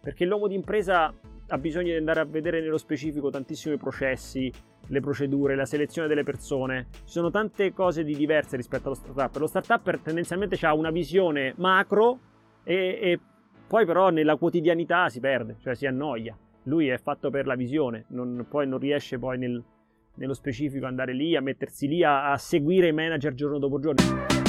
perché l'uomo di impresa ha bisogno di andare a vedere nello specifico tantissimi processi, le procedure, la selezione delle persone. Ci sono tante cose di diverse rispetto allo startup. Lo startup tendenzialmente ha una visione macro e, e poi però nella quotidianità si perde, cioè si annoia. Lui è fatto per la visione, non, poi non riesce poi nel, nello specifico andare lì, a mettersi lì a, a seguire i manager giorno dopo giorno.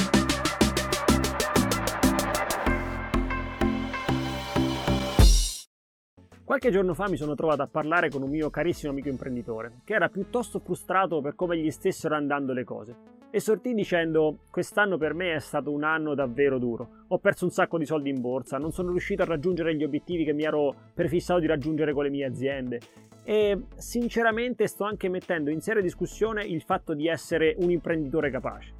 Qualche giorno fa mi sono trovato a parlare con un mio carissimo amico imprenditore, che era piuttosto frustrato per come gli stessero andando le cose. E sortì dicendo: Quest'anno per me è stato un anno davvero duro. Ho perso un sacco di soldi in borsa, non sono riuscito a raggiungere gli obiettivi che mi ero prefissato di raggiungere con le mie aziende. E sinceramente sto anche mettendo in seria discussione il fatto di essere un imprenditore capace.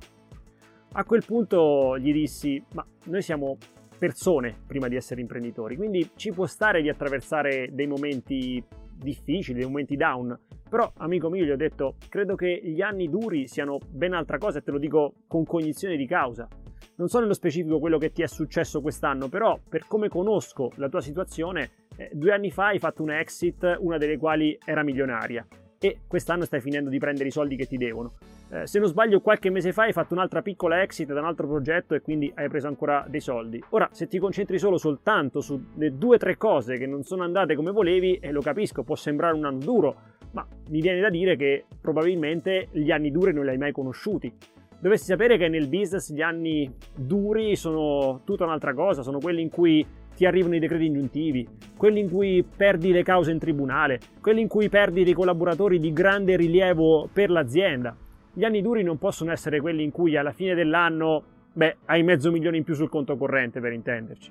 A quel punto gli dissi: Ma noi siamo persone prima di essere imprenditori, quindi ci può stare di attraversare dei momenti difficili, dei momenti down, però amico mio gli ho detto, credo che gli anni duri siano ben altra cosa e te lo dico con cognizione di causa. Non so nello specifico quello che ti è successo quest'anno, però per come conosco la tua situazione, eh, due anni fa hai fatto una exit, una delle quali era milionaria, e quest'anno stai finendo di prendere i soldi che ti devono. Eh, se non sbaglio, qualche mese fa hai fatto un'altra piccola exit da un altro progetto e quindi hai preso ancora dei soldi. Ora, se ti concentri solo soltanto sulle due o tre cose che non sono andate come volevi, e lo capisco, può sembrare un anno duro, ma mi viene da dire che probabilmente gli anni duri non li hai mai conosciuti. Dovessi sapere che nel business gli anni duri sono tutta un'altra cosa, sono quelli in cui ti arrivano i decreti ingiuntivi, quelli in cui perdi le cause in tribunale, quelli in cui perdi dei collaboratori di grande rilievo per l'azienda. Gli anni duri non possono essere quelli in cui alla fine dell'anno, beh, hai mezzo milione in più sul conto corrente per intenderci.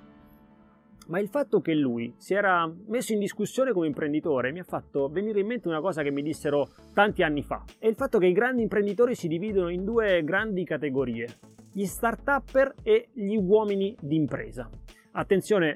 Ma il fatto che lui si era messo in discussione come imprenditore mi ha fatto venire in mente una cosa che mi dissero tanti anni fa. È il fatto che i grandi imprenditori si dividono in due grandi categorie, gli start-upper e gli uomini d'impresa. Attenzione,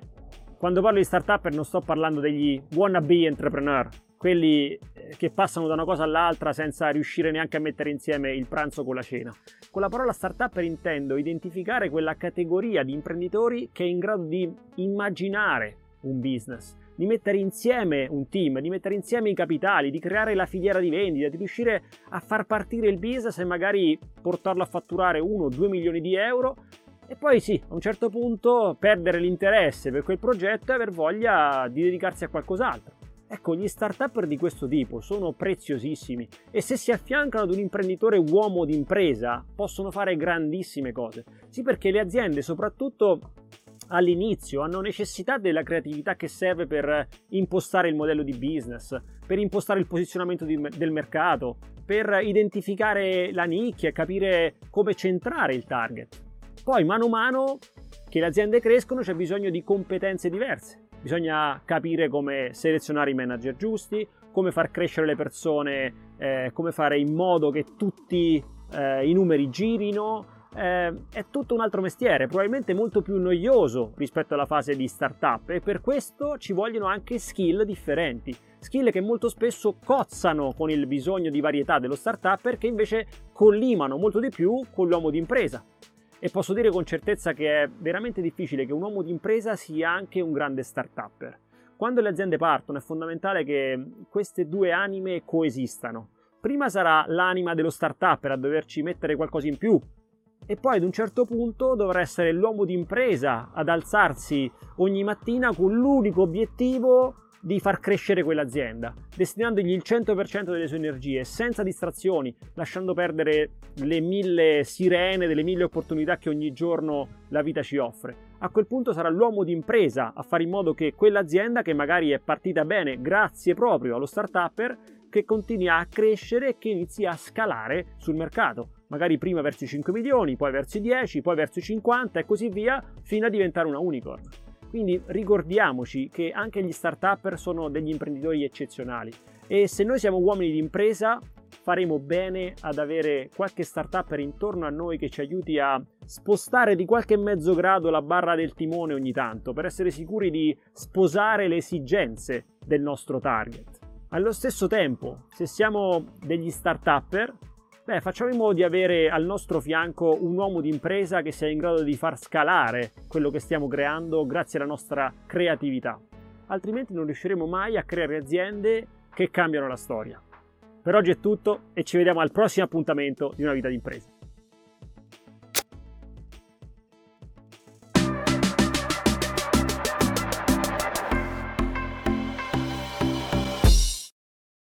quando parlo di start-upper non sto parlando degli wannabe entrepreneur, quelli eh, che passano da una cosa all'altra senza riuscire neanche a mettere insieme il pranzo con la cena. Con la parola startup intendo identificare quella categoria di imprenditori che è in grado di immaginare un business, di mettere insieme un team, di mettere insieme i capitali, di creare la filiera di vendita, di riuscire a far partire il business e magari portarlo a fatturare 1-2 milioni di euro e poi sì, a un certo punto perdere l'interesse per quel progetto e aver voglia di dedicarsi a qualcos'altro. Ecco, gli start-up di questo tipo sono preziosissimi e se si affiancano ad un imprenditore uomo d'impresa possono fare grandissime cose. Sì, perché le aziende, soprattutto all'inizio, hanno necessità della creatività che serve per impostare il modello di business, per impostare il posizionamento di, del mercato, per identificare la nicchia e capire come centrare il target. Poi, mano a mano che le aziende crescono, c'è bisogno di competenze diverse. Bisogna capire come selezionare i manager giusti, come far crescere le persone, eh, come fare in modo che tutti eh, i numeri girino. Eh, è tutto un altro mestiere, probabilmente molto più noioso rispetto alla fase di startup e per questo ci vogliono anche skill differenti, skill che molto spesso cozzano con il bisogno di varietà dello startup perché invece collimano molto di più con l'uomo d'impresa e posso dire con certezza che è veramente difficile che un uomo d'impresa sia anche un grande start-upper. Quando le aziende partono è fondamentale che queste due anime coesistano. Prima sarà l'anima dello start-upper a doverci mettere qualcosa in più, e poi ad un certo punto dovrà essere l'uomo d'impresa ad alzarsi ogni mattina con l'unico obiettivo di far crescere quell'azienda, destinandogli il 100% delle sue energie, senza distrazioni, lasciando perdere le mille sirene, delle mille opportunità che ogni giorno la vita ci offre. A quel punto sarà l'uomo d'impresa a fare in modo che quell'azienda, che magari è partita bene grazie proprio allo start-upper, che continui a crescere e che inizi a scalare sul mercato. Magari prima verso i 5 milioni, poi verso i 10, poi verso i 50 e così via, fino a diventare una unicorn. Quindi ricordiamoci che anche gli start-up sono degli imprenditori eccezionali e se noi siamo uomini di impresa faremo bene ad avere qualche start-up intorno a noi che ci aiuti a spostare di qualche mezzo grado la barra del timone ogni tanto per essere sicuri di sposare le esigenze del nostro target. Allo stesso tempo, se siamo degli start-upper, Beh, facciamo in modo di avere al nostro fianco un uomo d'impresa che sia in grado di far scalare quello che stiamo creando grazie alla nostra creatività. altrimenti non riusciremo mai a creare aziende che cambiano la storia. Per oggi è tutto e ci vediamo al prossimo appuntamento di una vita d'impresa.